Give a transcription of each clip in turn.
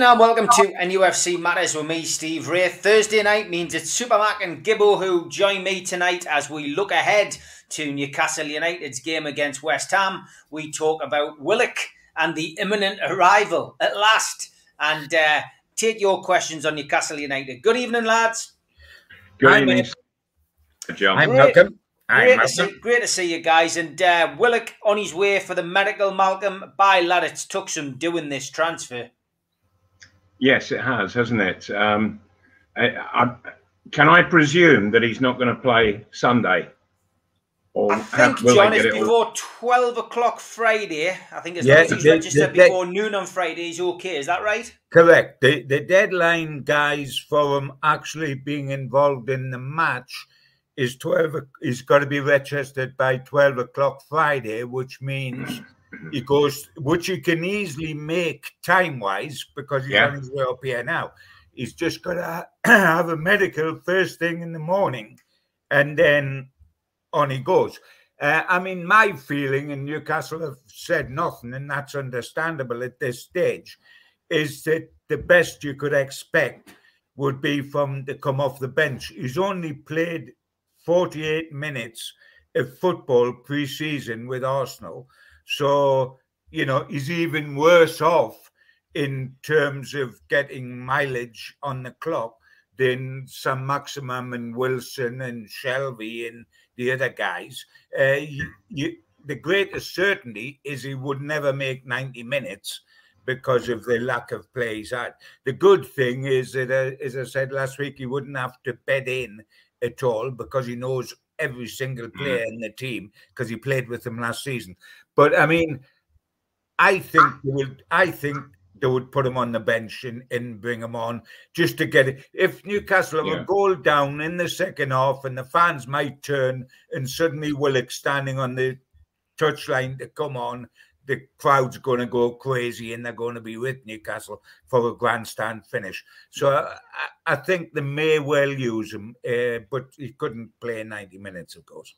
Good evening and welcome to NUFC Matters with me, Steve Wraith. Thursday night means it's Supermac and Gibbo who join me tonight as we look ahead to Newcastle United's game against West Ham. We talk about Willock and the imminent arrival at last and uh, take your questions on Newcastle United. Good evening, lads. Good Hi, evening, mate. John. I'm Great. welcome. Great I'm to, see, great to see you guys. And uh, Willock on his way for the medical, Malcolm. By lad, it's took some doing this transfer. Yes, it has, hasn't it? Um, I, I, can I presume that he's not going to play Sunday? Or I think, will John, it's get it all- before 12 o'clock Friday. I think it's Yeah, long as he's they- registered they- they- before noon on Friday, he's okay. Is that right? Correct. The the deadline, guys, for him actually being involved in the match is twelve. o- He's got to be registered by twelve o'clock Friday, which means he goes, which he can easily make time wise because he's Yeah. on his way up here now. He's just got to have a medical first thing in the morning, and then on he goes. Uh, I mean, my feeling, and Newcastle have said nothing, and that's understandable at this stage, is that the best you could expect would be from to come off the bench. He's only played 48 minutes of football pre-season with Arsenal, so you know he's even worse off in terms of getting mileage on the clock than Saint-Maximin and Wilson and Shelvey and the other guys. Uh, you, you, the greatest certainty is he would never make 90 minutes because of the lack of play he's had. The good thing is that, uh, as I said last week, he wouldn't have to bed in at all because he knows every single player in the team because he played with them last season. But I mean, I think they would. I think they would put him on the bench and, and bring him on just to get it. If Newcastle have Yeah. a goal down in the second half and the fans might turn and suddenly Willock standing on the touchline to come on, the crowd's going to go crazy and they're going to be with Newcastle for a grandstand finish. So I, I think they may well use him, uh, but he couldn't play 90 minutes, of course.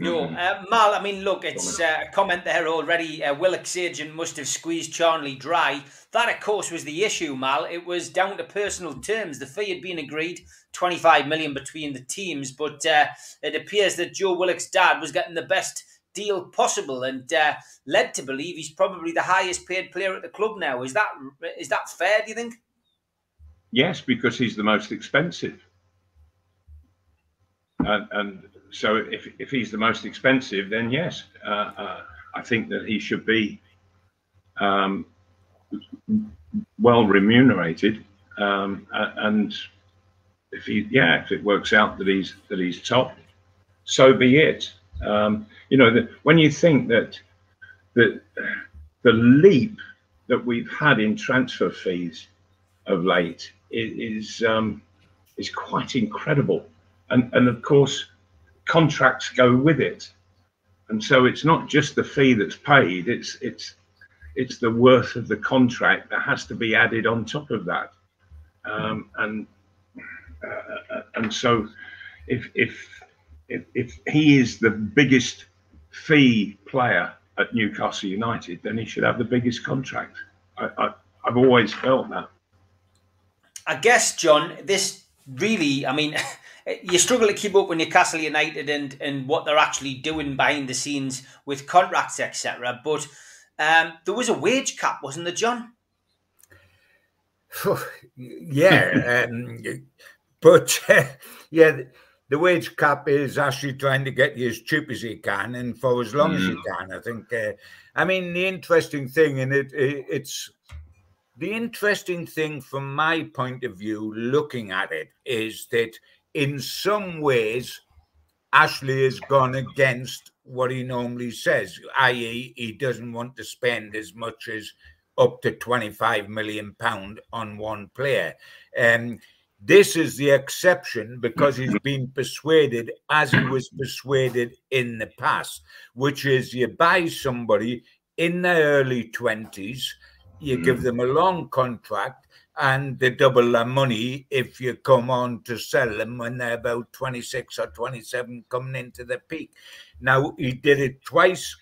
No, Mhm. uh, Mal. I mean, look, it's uh, a comment there already. Uh, Willock's agent must have squeezed Charnley dry. That, of course, was the issue, Mal. It was down to personal terms. The fee had been agreed, twenty-five million between the teams, but uh, it appears that Joe Willock's dad was getting the best deal possible, and uh, led to believe he's probably the highest-paid player at the club now. Is that is that fair? Do you think? Yes, because he's the most expensive. And, and so if, if he's the most expensive, then yes, uh, uh, I think that he should be um, well remunerated. Um, and if he, yeah, if it works out that he's that he's top, so be it. Um, you know, the, when you think that the the leap that we've had in transfer fees of late is is, um, is quite incredible, and and of course contracts go with it, and so it's not just the fee that's paid; it's it's it's the worth of the contract that has to be added on top of that, um, and uh, and so if if if if he is the biggest fee player at Newcastle United, then he should have the biggest contract. I, I I've always felt that. I guess, John, this really, I mean, you struggle to keep up with Newcastle United and, and what they're actually doing behind the scenes with contracts, etc. But um, there was a wage cap, wasn't there, John? yeah, um, but yeah, the- the wage cap is actually trying to get you as cheap as he can and for as long as he can. I think. Uh, I mean, the interesting thing, and it, it it's the interesting thing from my point of view, looking at it, is that in some ways, Ashley has gone against what he normally says, i.e., he doesn't want to spend as much as up to 25 million pound on one player. Um, this is the exception because he's been persuaded as he was persuaded in the past, which is you buy somebody in their early 20s, you give them a long contract, and they double their money if you come on to sell them when they're about 26 or 27 coming into the peak. Now, he did it twice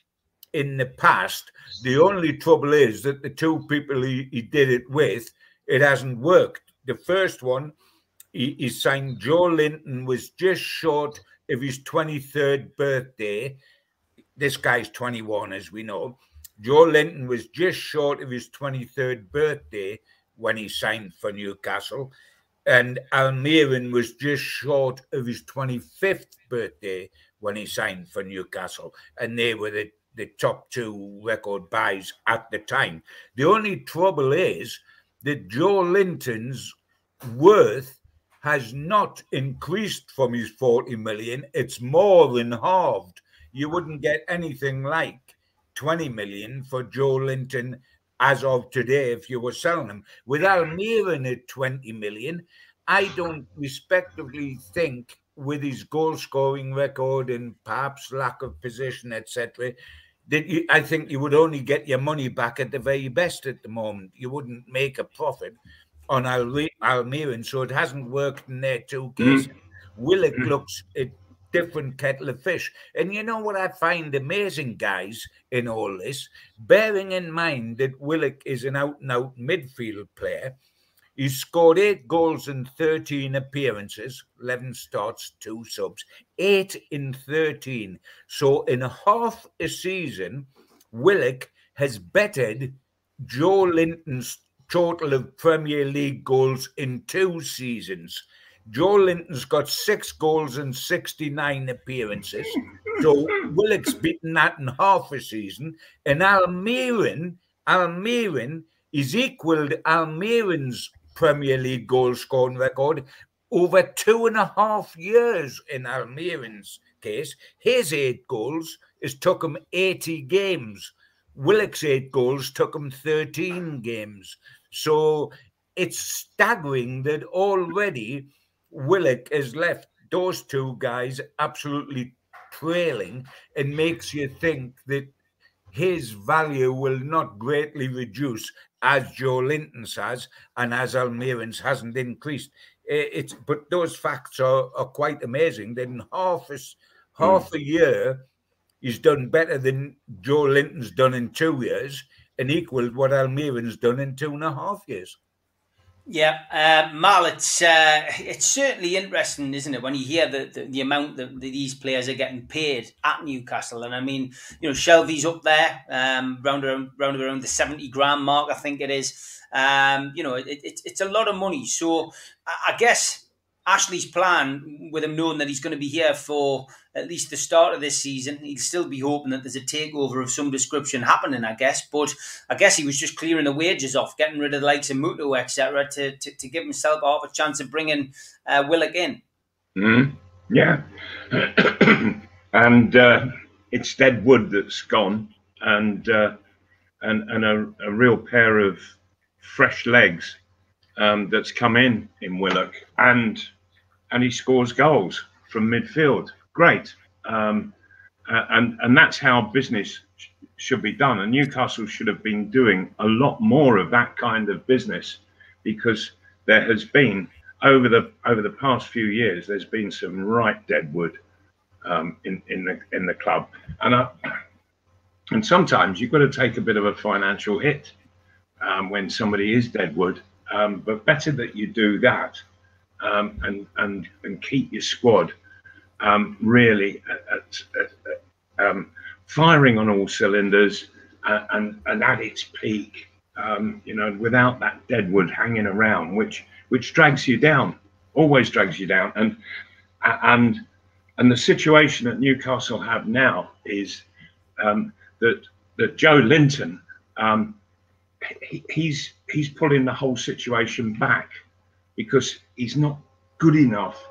in the past. The only trouble is that the two people he, he did it with, it hasn't worked. The first one, he, he signed Joelinton, was just short of his 23rd birthday. This guy's 21, as we know. Joelinton was just short of his 23rd birthday when he signed for Newcastle. And Almiron was just short of his 25th birthday when he signed for Newcastle. And they were the, the top two record buys at the time. The only trouble is that Joelinton's worth has not increased from his 40 million. It's more than halved. You wouldn't get anything like 20 million for Joelinton as of today if you were selling him. With Almiron at 20 million, I don't respectively think with his goal scoring record and perhaps lack of position, etc., that you, I think you would only get your money back at the very best at the moment. You wouldn't make a profit on Al- Almiron, so it hasn't worked in their two cases. Mm. Willock mm. looks a different kettle of fish. And you know what I find amazing, guys, in all this? Bearing in mind that Willock is an out and out midfield player, he scored eight goals in 13 appearances, 11 starts, two subs, eight in 13. So in half a season, Willock has bettered Joelinton's total of Premier League goals in two seasons. Joelinton's got six goals in 69 appearances. So Willock's beaten that in half a season. And Almiron, Almiron is equalled Almiron's Premier League goal scoring record over two and a half years in Almiron's case. His eight goals has took him 80 games. Willock's eight goals took him 13 games. So it's staggering that already Willock has left those two guys absolutely trailing and makes you think that his value will not greatly reduce as Joelinton's has and as Almiron's hasn't increased. It's but those facts are, are quite amazing. Then half a, half a year he's done better than Joelinton's done in two years and equaled what Almiron's done in two and a half years. Yeah, uh, Mal, it's uh, it's certainly interesting, isn't it, when you hear the, the, the amount that these players are getting paid at Newcastle, and I mean, you know, Shelvey's up there, um, round around round around the seventy grand mark, I think it is. Um, you know, it, it, it's a lot of money. So I, I guess Ashley's plan, with him knowing that he's going to be here for at least the start of this season, he'll still be hoping that there's a takeover of some description happening, I guess. But I guess he was just clearing the wages off, getting rid of the likes of Muto, etc., to, to, to give himself half a chance of bringing uh, Willock in. Mm, yeah. and uh, it's Deadwood that's gone, and uh, and, and a, a real pair of fresh legs um, that's come in in Willock. And and he scores goals from midfield. Great. Um, uh, and and that's how business sh- should be done. And Newcastle should have been doing a lot more of that kind of business because there has been over the over the past few years there's been some right deadwood um, in in the in the club and I, and sometimes you've got to take a bit of a financial hit um, when somebody is deadwood um, but better that you do that um, and and and keep your squad um, really at, at, at, um, firing on all cylinders uh, and and at its peak. Um, you know, without that deadwood hanging around, which which drags you down, always drags you down, and and and the situation that Newcastle have now is um, that that Joelinton um, he, he's he's pulling the whole situation back because he's not good enough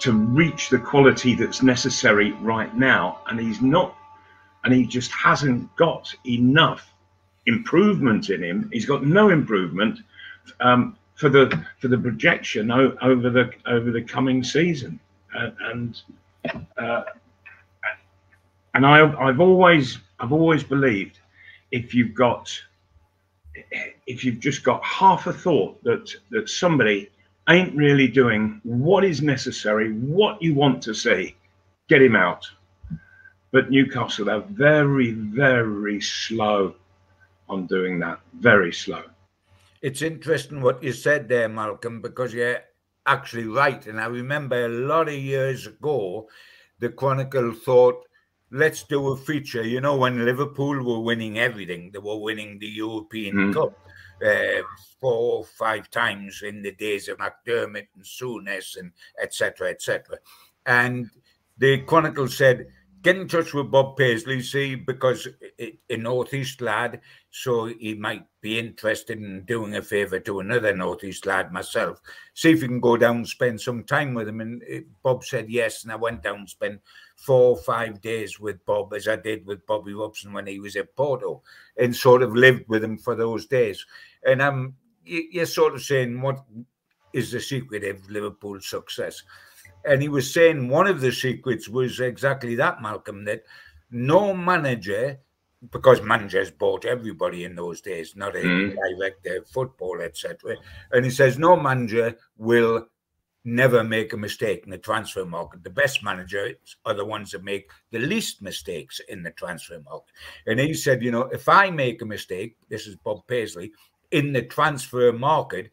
to reach the quality that's necessary right now. And he's not, and he just hasn't got enough improvement in him. He's got no improvement um, for the for the projection o- over the over the coming season. Uh, and uh, and I, I've always I've always believed if you've got if you've just got half a thought that that somebody ain't really doing what is necessary, what you want to see, get him out. but Newcastle are very, very slow on doing that. Very slow. It's interesting what you said there, Malcolm, because you're actually right. And I remember a lot of years ago, the Chronicle thought, let's do a feature. You know, when Liverpool were winning everything, they were winning the European mm. Cup uh, four or five times in the days of McDermott and Souness and etc. etc. And the Chronicle said, get in touch with Bob Paisley, see, because a Northeast lad, so he might be interested in doing a favour to another Northeast lad myself. See if you can go down and spend some time with him. And Bob said yes, and I went down spent four or five days with Bob, as I did with Bobby Robson when he was at Porto, and sort of lived with him for those days. And I'm, you're sort of saying, what is the secret of Liverpool's success? And he was saying one of the secrets was exactly that, Malcolm, that no manager, because managers bought everybody in those days, not a mm. director, football, etc. And he says no manager will never make a mistake in the transfer market. The best managers are the ones that make the least mistakes in the transfer market. And he said, you know, if I make a mistake, this is Bob Paisley, in the transfer market,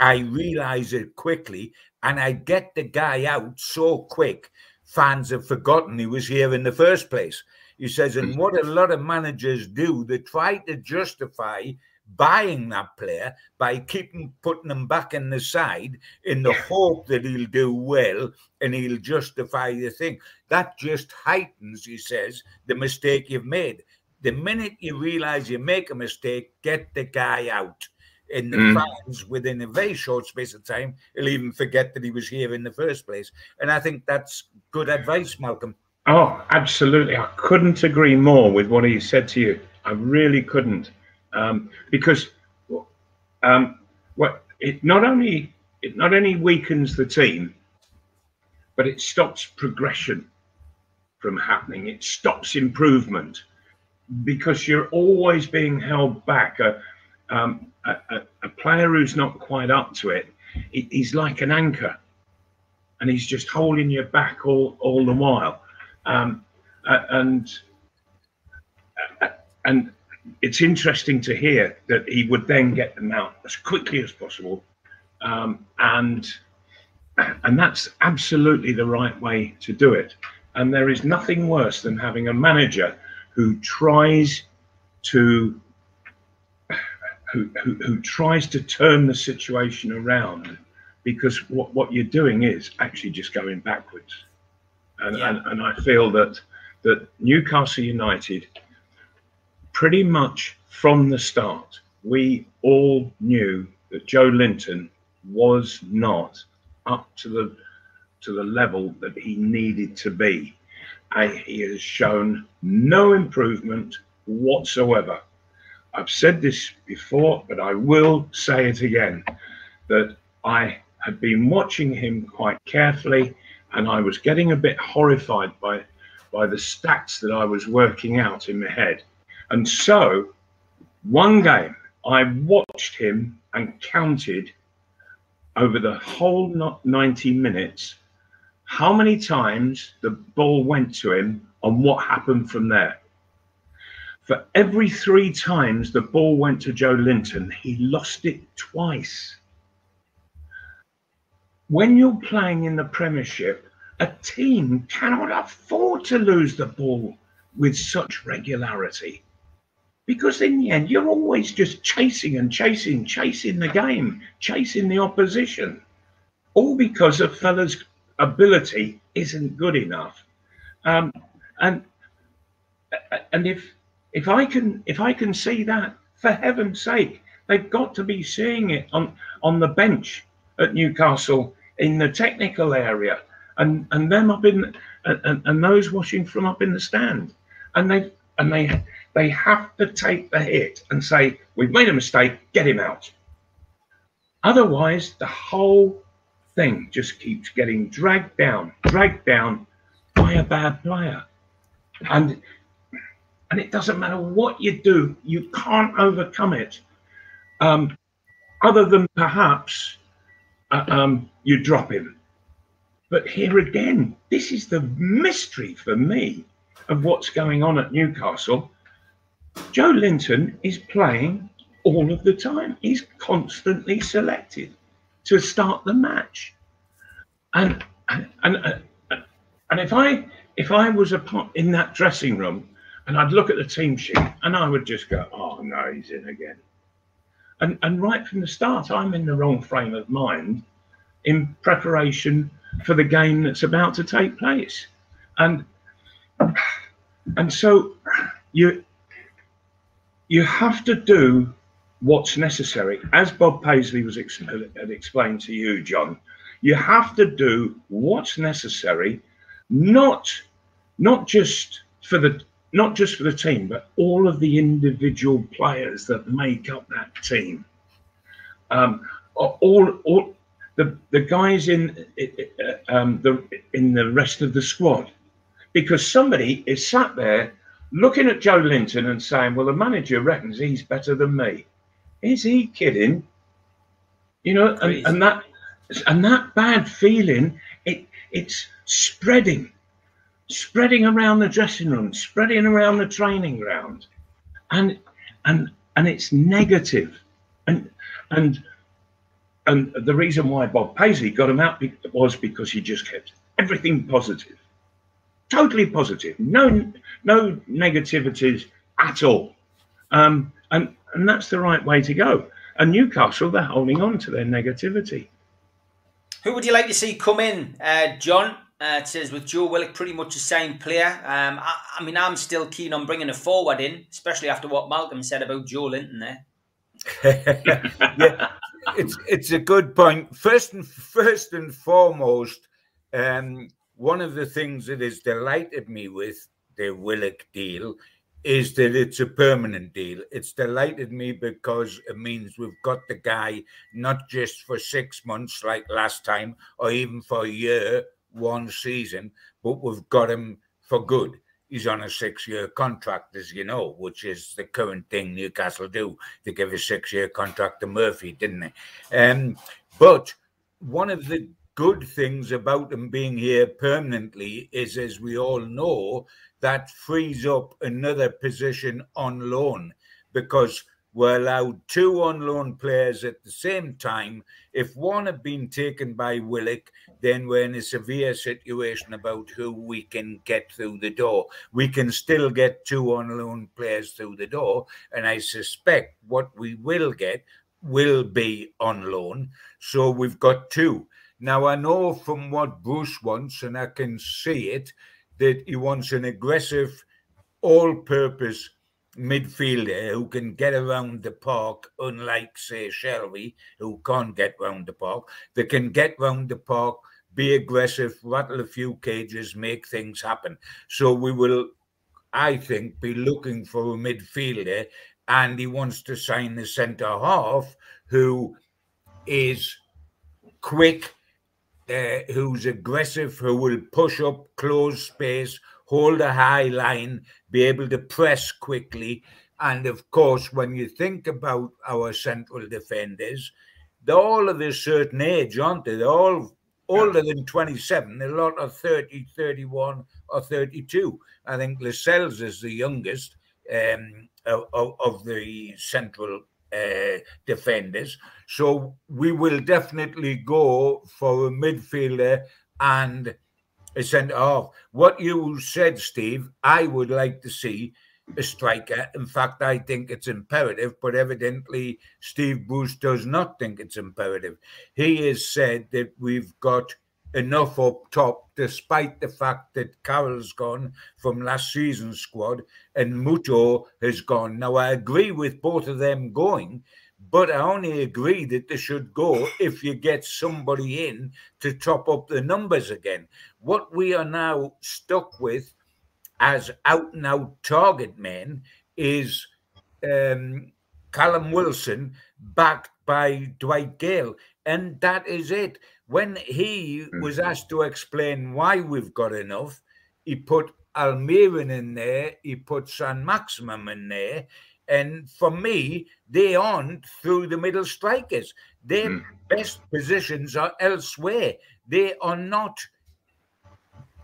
I realize it quickly and I get the guy out so quick, fans have forgotten he was here in the first place. He says, and what a lot of managers do, they try to justify buying that player by keeping putting him back in the side in the hope that he'll do well and he'll justify the thing. That just heightens, he says, the mistake you've made. The minute you realize you make a mistake, get the guy out in the mm. fans within a very short space of time, he'll even forget that he was here in the first place. And I think that's good advice, Malcolm. Oh, absolutely. I couldn't agree more with what he said to you. I really couldn't. Um, because um, what it not only it not only weakens the team, but it stops progression from happening. It stops improvement because you're always being held back. Uh, um, a, a, player who's not quite up to it, he's like an anchor, and he's just holding you back all all the while. Um, and and it's interesting to hear that he would then get them out as quickly as possible, um, and and that's absolutely the right way to do it. And there is nothing worse than having a manager who tries to who, who, who tries to turn the situation around because what, what you're doing is actually just going backwards. And, yeah. and, and I feel that that Newcastle United, pretty much from the start, we all knew that Joelinton was not up to the to the level that he needed to be. He has shown no improvement whatsoever. I've said this before, but I will say it again that I had been watching him quite carefully and I was getting a bit horrified by by the stats that I was working out in my head. And so one game I watched him and counted over the whole 90 minutes how many times the ball went to him and what happened from there. For every three times the ball went to Joelinton, he lost it twice. When you're playing in the Premiership, a team cannot afford to lose the ball with such regularity. Because in the end, you're always just chasing and chasing, chasing the game, chasing the opposition. All because of fella's ability isn't good enough. Um, and and if if I can if I can see that, for heaven's sake, they've got to be seeing it on on the bench at Newcastle in the technical area, and and them up in and, and those watching from up in the stand, and they and they they have to take the hit and say we've made a mistake, get him out. Otherwise, the whole thing just keeps getting dragged down, dragged down by a bad player, and and it doesn't matter what you do, you can't overcome it. Um, other than perhaps uh, um, you drop him. But here again, this is the mystery for me. of what's going on at Newcastle, Joelinton is playing all of the time. He's constantly selected to start the match, and and and, uh, and if I if I was a part in that dressing room and I'd look at the team sheet and I would just go, oh no, he's in again. And and right from the start, I'm in the wrong frame of mind in preparation for the game that's about to take place. And and so you you have to do what's necessary, as Bob Paisley was ex- had explained to you, John. You have to do what's necessary, not not just for the not just for the team, but all of the individual players that make up that team. Um, all, all the the guys in um, the in the rest of the squad, because somebody is sat there looking at Joelinton and saying, "Well, the manager reckons he's better than me." Is he kidding? You know, and, and that and that bad feeling it it's spreading spreading around the dressing room, spreading around the training ground, and and and it's negative, and and and the reason why Bob Paisley got him out was because he just kept everything positive, totally positive, no no negativities at all, um, and and that's the right way to go. And Newcastle, they're holding on to their negativity. Who would you like to see come in, uh, John? Uh, it says with Joe Willock pretty much the same player. Um, I, I, mean, I'm still keen on bringing a forward in, especially after what Malcolm said about Joelinton there. yeah, it's it's a good point. First and first and foremost, um, one of the things that has delighted me with the Willock deal is that it's a permanent deal. It's delighted me because it means we've got the guy not just for six months like last time or even for a year one season, but we've got him for good. He's on a six-year contract, as you know, which is the current thing Newcastle do. They give a six-year contract to Murphy, didn't they? Um, but one of the good things about him being here permanently is, as we all know, that frees up another position on loan because we're allowed two on loan players at the same time. If one had been taken by Willock, then we're in a severe situation about who we can get through the door. We can still get two on loan players through the door, and I suspect what we will get will be on loan. So we've got two. Now, I know from what Bruce wants, and I can see it, that he wants an aggressive, all purpose midfielder who can get around the park, unlike, say, Shelvey, who can't get round the park. They can get round the park, be aggressive, rattle a few cages, make things happen. So we will, I think, be looking for a midfielder, and he wants to sign the centre half who is quick, uh, who's aggressive, who will push up, close space, hold a high line, be able to press quickly. And of course, when you think about our central defenders, they're all of a certain age, aren't they? They're all older than 27. A lot of 30, 31, or 32. I think Lascelles is the youngest um, of, of, the central uh, defenders. So we will definitely go for a midfielder and a centre half. What you said, Steve, I would like to see a striker. In fact, I think it's imperative, but evidently Steve Bruce does not think it's imperative. He has said that we've got enough up top, despite the fact that Carroll's gone from last season's squad and Muto has gone. Now, I agree with both of them going, but I only agree that they should go if you get somebody in to top up the numbers again. What we are now stuck with as out and out target men is um, Callum Wilson backed by Dwight Gayle. And that is it. When he was mm-hmm. asked to explain why we've got enough, he put Almiron in there, he put Saint-Maximin in there, and for me, they aren't through the middle strikers. Their mm. best positions are elsewhere. They are not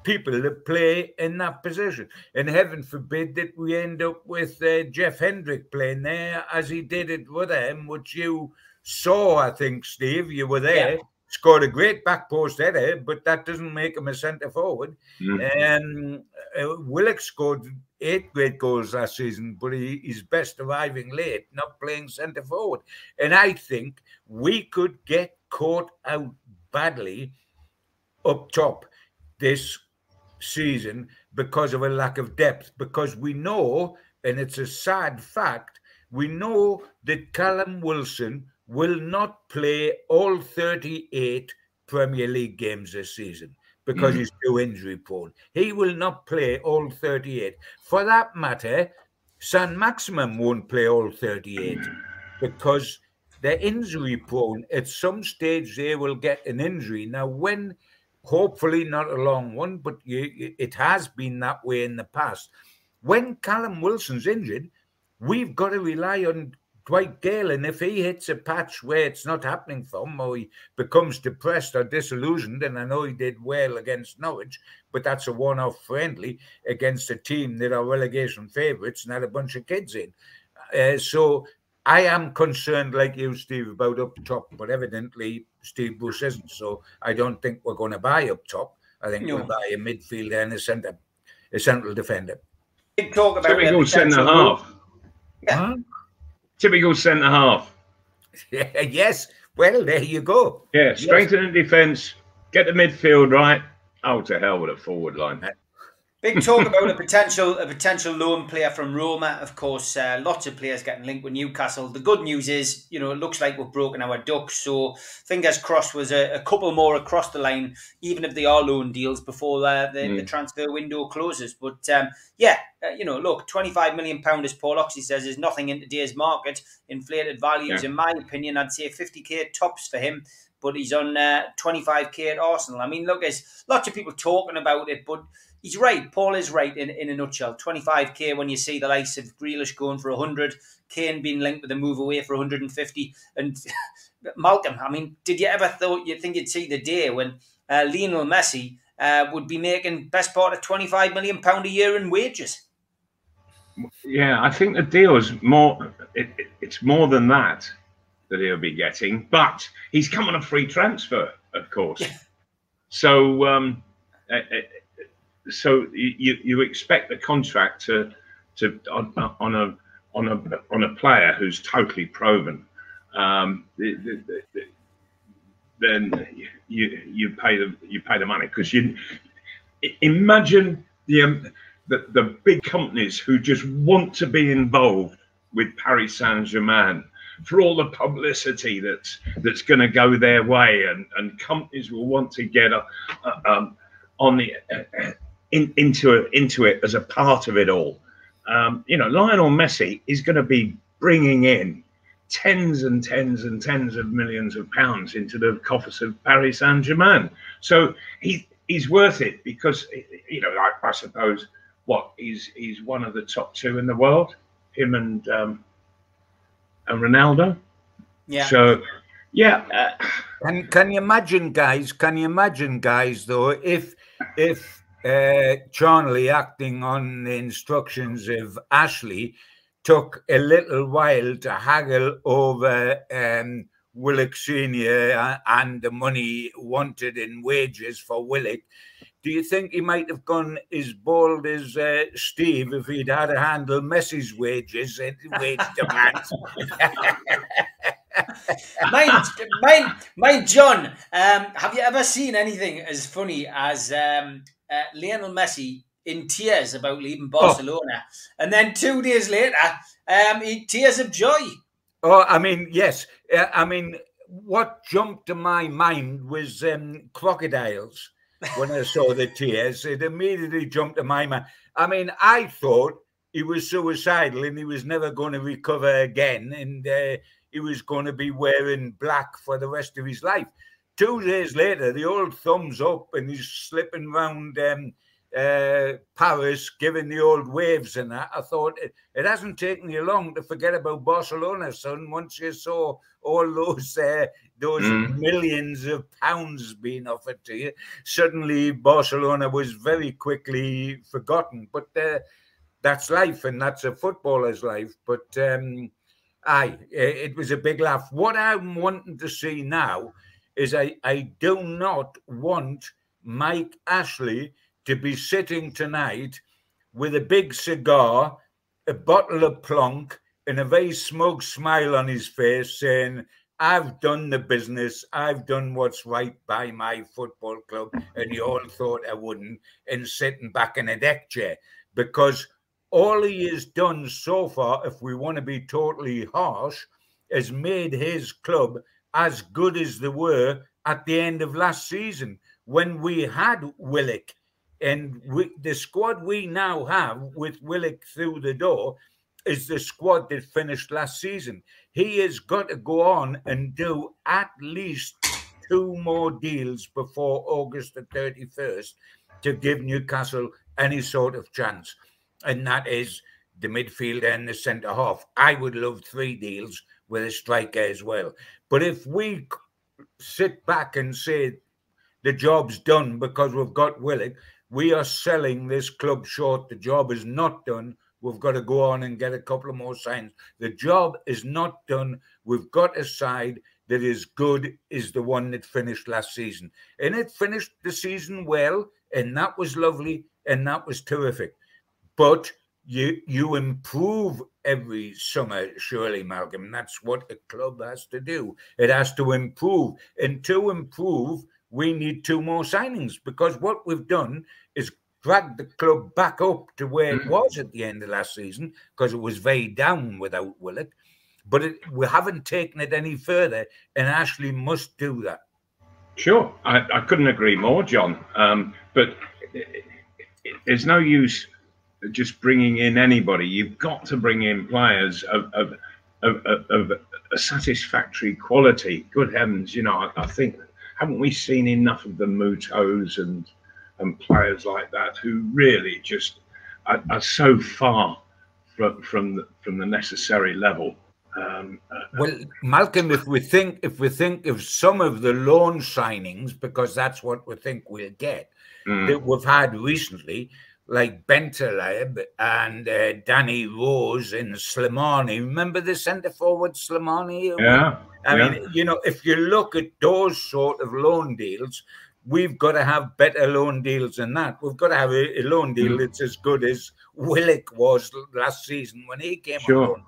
people to play in that position. And heaven forbid that we end up with uh, Jeff Hendrick playing there as he did at Rotherham, which you saw, I think, Steve. You were there. Yeah. Scored a great back post header, but that doesn't make him a centre forward. Mm. Um, Willock scored eight great goals last season, but he is best arriving late, not playing centre forward. And I think we could get caught out badly up top this season because of a lack of depth. Because we know, and it's a sad fact, we know that Callum Wilson will not play all 38 Premier League games this season because mm. he's too injury prone. He will not play all 38. For that matter, Saint-Maximin won't play all 38 because they're injury prone. At some stage, they will get an injury. Now, when hopefully not a long one, but you, it has been that way in the past. When Callum Wilson's injured, we've got to rely on Dwight Gayle. And if he hits a patch where it's not happening for him or he becomes depressed or disillusioned, and I know he did well against Norwich, but that's a one off friendly against a team that are relegation favourites and had a bunch of kids in. Uh, so I am concerned, like you, Steve, about up top, but evidently Steve Bruce isn't. So I don't think we're going to buy up top. I think no. we'll buy a midfielder and a centre, a central defender. Big talk about typical centre half. Yeah. Huh? Typical centre half. yes. Well, there you go. Yeah, strengthen yes. the defence, get the midfield right. Oh, to hell with a forward line. Uh, Big talk about a potential a potential loan player from Roma. Of course, uh, lots of players getting linked with Newcastle. The good news is, you know, it looks like we've broken our ducks. So fingers crossed, was a, a couple more across the line, even if they are loan deals before uh, the, mm. the, transfer window closes. But um, yeah, uh, you know, look, twenty five million pound, as Paul Oxley says, is nothing in today's market. Inflated values, yeah. in my opinion, I'd say fifty k tops for him but he's on uh, 25k at Arsenal. I mean, look, there's lots of people talking about it, but he's right. Paul is right in, in a nutshell. 25k when you see the likes of Grealish going for 100, Kane being linked with a move away for 150, and Malcolm. I mean, did you ever thought you think you'd see the day when uh, Lionel Messi uh, would be making best part of 25 million pound a year in wages? Yeah, I think the deal is more. It, it, it's more than that that he'll be getting, but he's come on a free transfer, of course. so. Um, so you, you expect the contract to to on, on a on a on a player who's totally proven, um, the, the, the, then you you pay the you pay the money. Because you imagine the, um, the the big companies who just want to be involved with Paris Saint Germain for all the publicity that's that's going to go their way, and and companies will want to get a, a um, on the in, into it, into it as a part of it all. Um, you know, Lionel Messi is going to be bringing in tens and tens and tens of millions of pounds into the coffers of Paris Saint Germain. So he he's worth it because you know, like I suppose what he's he's one of the top two in the world, him and um, and Ronaldo. Yeah. So yeah. Uh, can can you imagine, guys? Can you imagine, guys? Though, if if uh, Charnley, acting on the instructions of Ashley, took a little while to haggle over um, Willock Senior and the money wanted in wages for Willock. Do you think he might have gone as bold as uh, Steve if he'd had to handle Messi's wages and wage demands? mind, mind, mind, John. Um, have you ever seen anything as funny as um, uh, Lionel Messi in tears about leaving oh. Barcelona, oh. and then two days later, um, he tears of joy. Oh, I mean, yes. Uh, I mean, what jumped to my mind was um, crocodiles. When I saw the tears, it immediately jumped to my mind. I mean, I thought he was suicidal and he was never going to recover again, and uh, he was going to be wearing black for the rest of his life. Two days later, the old thumbs up and he's slipping round um, uh, Paris giving the old waves and that, I thought it, it, hasn't taken you long to forget about Barcelona, son. Once you saw all those uh, those mm. millions of pounds being offered to you, suddenly Barcelona was very quickly forgotten. But uh, that's life, and that's a footballer's life. But um, aye, it was a big laugh. What I'm wanting to see now is I, I do not want Mike Ashley to be sitting tonight with a big cigar, a bottle of plonk, and a very smug smile on his face, saying, I've done the business. I've done what's right by my football club. And you all thought I wouldn't, and sitting back in a deck chair. Because all he has done so far, if we want to be totally harsh, has made his club as good as they were at the end of last season when we had Willock. And we, the squad we now have with Willock through the door is the squad that finished last season. He has got to go on and do at least two more deals before August the 31st to give Newcastle any sort of chance. And that is the midfield and the centre half. I would love three deals with a striker as well. But if we sit back and say the job's done because we've got Willock, we are selling this club short. The job is not done. We've got to go on and get a couple of more signs. The job is not done. We've got a side that is good, is the one that finished last season. And it finished the season well, and that was lovely, and that was terrific. But you you improve every summer, surely, Malcolm. That's what a club has to do. It has to improve. And to improve, we need two more signings because what we've done is dragged the club back up to where it mm. was at the end of last season because it was very down without Willock. But it, we haven't taken it any further, and Ashley must do that. Sure, I, I couldn't agree more, John. Um, but it, it, there's no use just bringing in anybody. You've got to bring in players of, of, of, of a satisfactory quality. Good heavens, you know, I, I, think, haven't we seen enough of the Mutos and, and players like that who really just are, are so far from, from, the, from the necessary level? Um, uh, well, Malcolm, if we think if we think of some of the loan signings, because that's what we think we'll get mm. that we've had recently, like Bentaleb and uh, Danny Rose and Slimani. Remember the centre forward Slimani? Yeah. I yeah. mean, you know, if you look at those sort of loan deals, we've got to have better loan deals than that. We've got to have a, a loan deal mm. that's as good as Willock was last season when he came sure. on.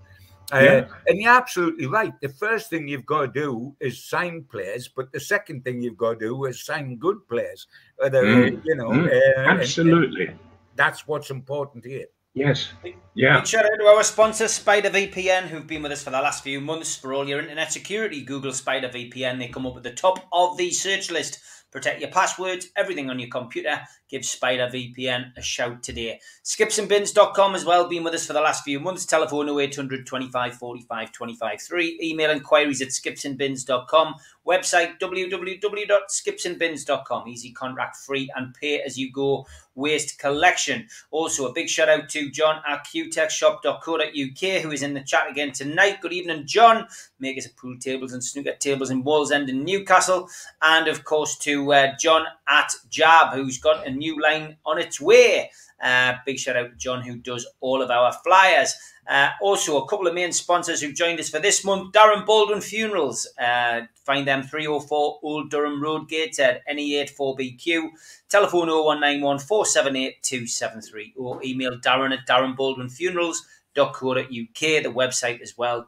Uh, yeah. And you're absolutely right. The first thing you've got to do is sign players, but the second thing you've got to do is sign good players. mm. You know, mm. uh, absolutely. And, that's what's important here. Yes. Yeah. Big shout out to our sponsor, Spider VPN, who've been with us for the last few months for all your internet security. Google Spider VPN. They come up at the top of the search list. Protect your passwords, everything on your computer. Give Spider VPN a shout today. Skipsandbins.com as well, been with us for the last few months. Telephone 0800 25 45 25 3. Email inquiries at skipsandbins.com. Website www.skipsandbins.com. Easy contract free and pay as you go waste collection. Also, a big shout out to John at qtechshop.co.uk who is in the chat again tonight. Good evening, John. Makers of pool tables and snooker tables in Wallsend in Newcastle. And of course, to uh, John at Jab, who's got a new line on its way. Uh, big shout out to John, who does all of our flyers. Uh, also, a couple of main sponsors who joined us for this month Darren Baldwin Funerals. Uh, find them 304 Old Durham Road, Gate at NE84BQ. Telephone 0191 478 273 or email Darren at Darren Baldwin Funerals. .co.uk, the website as well,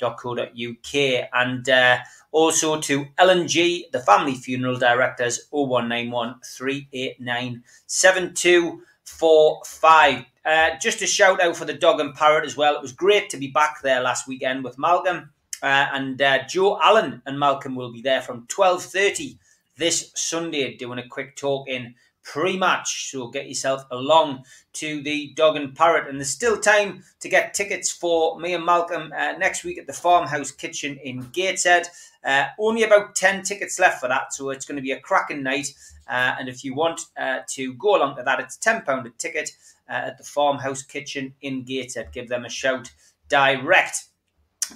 www.darrenbaldwinfunerals.co.uk. And uh, also to Ellen G, the family funeral directors, 0191 389 7245. Uh, just a shout out for the dog and parrot as well. It was great to be back there last weekend with Malcolm. Uh, and uh, Joe Allen and Malcolm will be there from 12.30 this Sunday doing a quick talk in pre-match. So get yourself along to the Dog and Parrot, and there's still time to get tickets for me and Malcolm uh, next week at the Farmhouse Kitchen in Gateshead. Uh, only about 10 tickets left for that, so it's going to be a cracking night. Uh, and if you want uh, to go along to that, it's £10 a ticket uh, at the Farmhouse Kitchen in Gateshead. Give them a shout direct.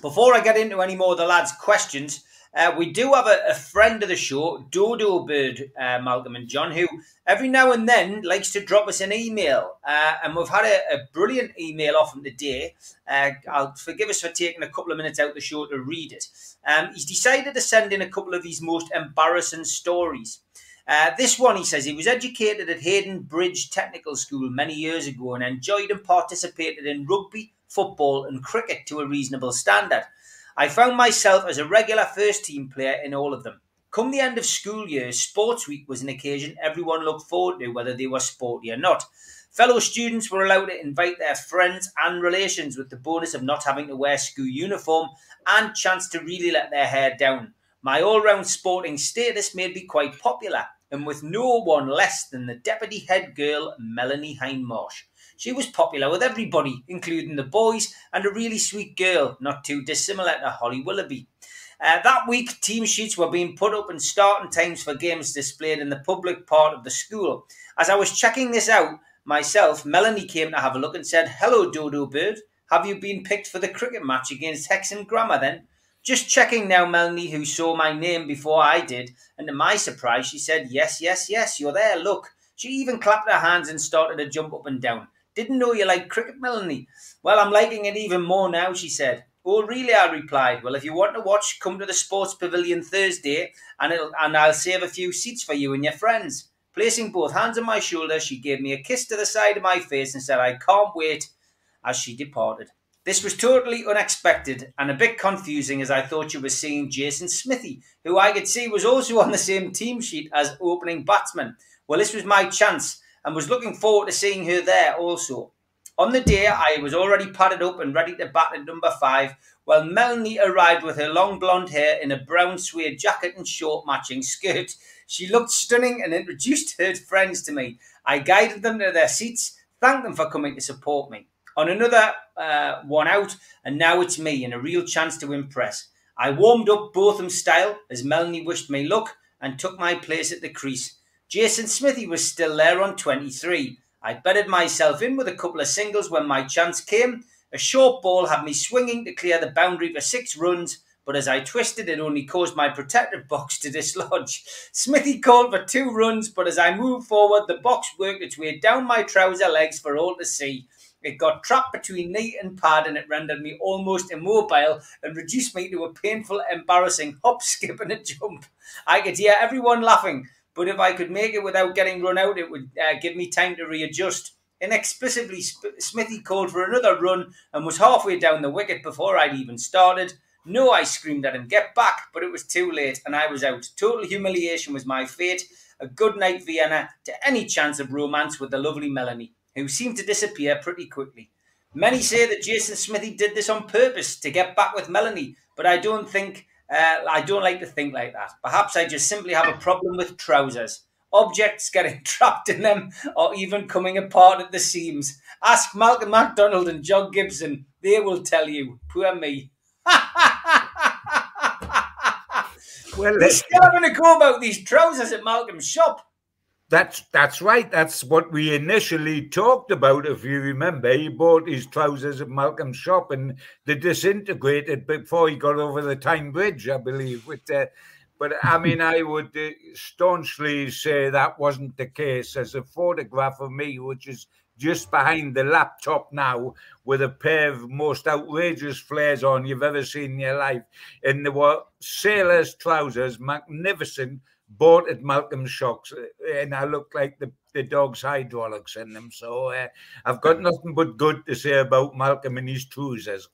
Before I get into any more of the lads' questions, uh, we do have a, a, friend of the show, Dodo Bird, uh, Malcolm and John, who every now and then likes to drop us an email. Uh, and we've had a, a, brilliant email off him today. Uh, I'll forgive us for taking a couple of minutes out of the show to read it. Um, he's decided to send in a couple of his most embarrassing stories. Uh, this one, he says, he was educated at Haydon Bridge Technical School many years ago and enjoyed and participated in rugby, football, and cricket to a reasonable standard. I found myself as a regular first team player in all of them. Come the end of school year, Sports Week was an occasion everyone looked forward to, whether they were sporty or not. Fellow students were allowed to invite their friends and relations with the bonus of not having to wear school uniform and chance to really let their hair down. My all round sporting status made me quite popular, and with no one less than the deputy head girl, Melanie Hindmarsh. She was popular with everybody, including the boys, and a really sweet girl, not too dissimilar to Holly Willoughby. Uh, that week, team sheets were being put up and starting times for games displayed in the public part of the school. As I was checking this out myself, Melanie came to have a look and said, Hello, Dodo Bird. Have you been picked for the cricket match against Hexham Grammar then? Just checking now, Melanie, who saw my name before I did, and to my surprise, she said, Yes, yes, yes, you're there, look. She even clapped her hands and started to jump up and down. Didn't know you liked cricket, Melanie. Well, I'm liking it even more now, she said. Oh, really? I replied. Well, if you want to watch, come to the Sports Pavilion Thursday, and it'll, and I'll save a few seats for you and your friends. Placing both hands on my shoulder, she gave me a kiss to the side of my face and said, "I can't wait." As she departed. This was totally unexpected and a bit confusing as I thought you were seeing Jason Smithy, who I could see was also on the same team sheet as opening batsman. Well, this was my chance and was looking forward to seeing her there also. On the day, I was already padded up and ready to bat at number five, while Melanie arrived with her long blonde hair in a brown suede jacket and short matching skirt. She looked stunning and introduced her friends to me. I guided them to their seats, thanked them for coming to support me. On another uh, one out, and now it's me, and a real chance to impress. I warmed up Botham style as Melanie wished me luck and took my place at the crease. Jason Smithy was still there on 23. I bedded myself in with a couple of singles when my chance came. A short ball had me swinging to clear the boundary for six runs, but as I twisted, it only caused my protective box to dislodge. Smithy called for two runs, but as I moved forward, the box worked its way down my trouser legs for all to see. It got trapped between knee and pad and it rendered me almost immobile and reduced me to a painful, embarrassing hop, skip, and a jump. I could hear everyone laughing, but if I could make it without getting run out, it would uh, give me time to readjust. Inexplicably, Smithy called for another run and was halfway down the wicket before I'd even started. No, I screamed at him, get back, but it was too late and I was out. Total humiliation was my fate. A good night, Vienna, to any chance of romance with the lovely Melanie, who seemed to disappear pretty quickly. Many say that Jason Smithy did this on purpose to get back with Melanie, but I don't think uh, I don't like to think like that. Perhaps I just simply have a problem with trousers. Objects getting trapped in them or even coming apart at the seams. Ask Malcolm MacDonald and John Gibson. They will tell you. Poor me. well, they're still having a go about these trousers at Malcolm's shop. That's that's right. That's what we initially talked about. If you remember, he bought his trousers at Malcolm's shop, and they disintegrated before he got over the Tyne Bridge, I believe. With uh, but I mean, I would uh, staunchly say that wasn't the case. As a photograph of me, which is just behind the laptop now, with a pair of most outrageous flares on you've ever seen in your life, and there were sailors' trousers, magnificent bought at Malcolm Shocks, uh, and I look like the, the dog's hydraulics in them. So uh, I've got nothing but good to say about Malcolm and his trousers.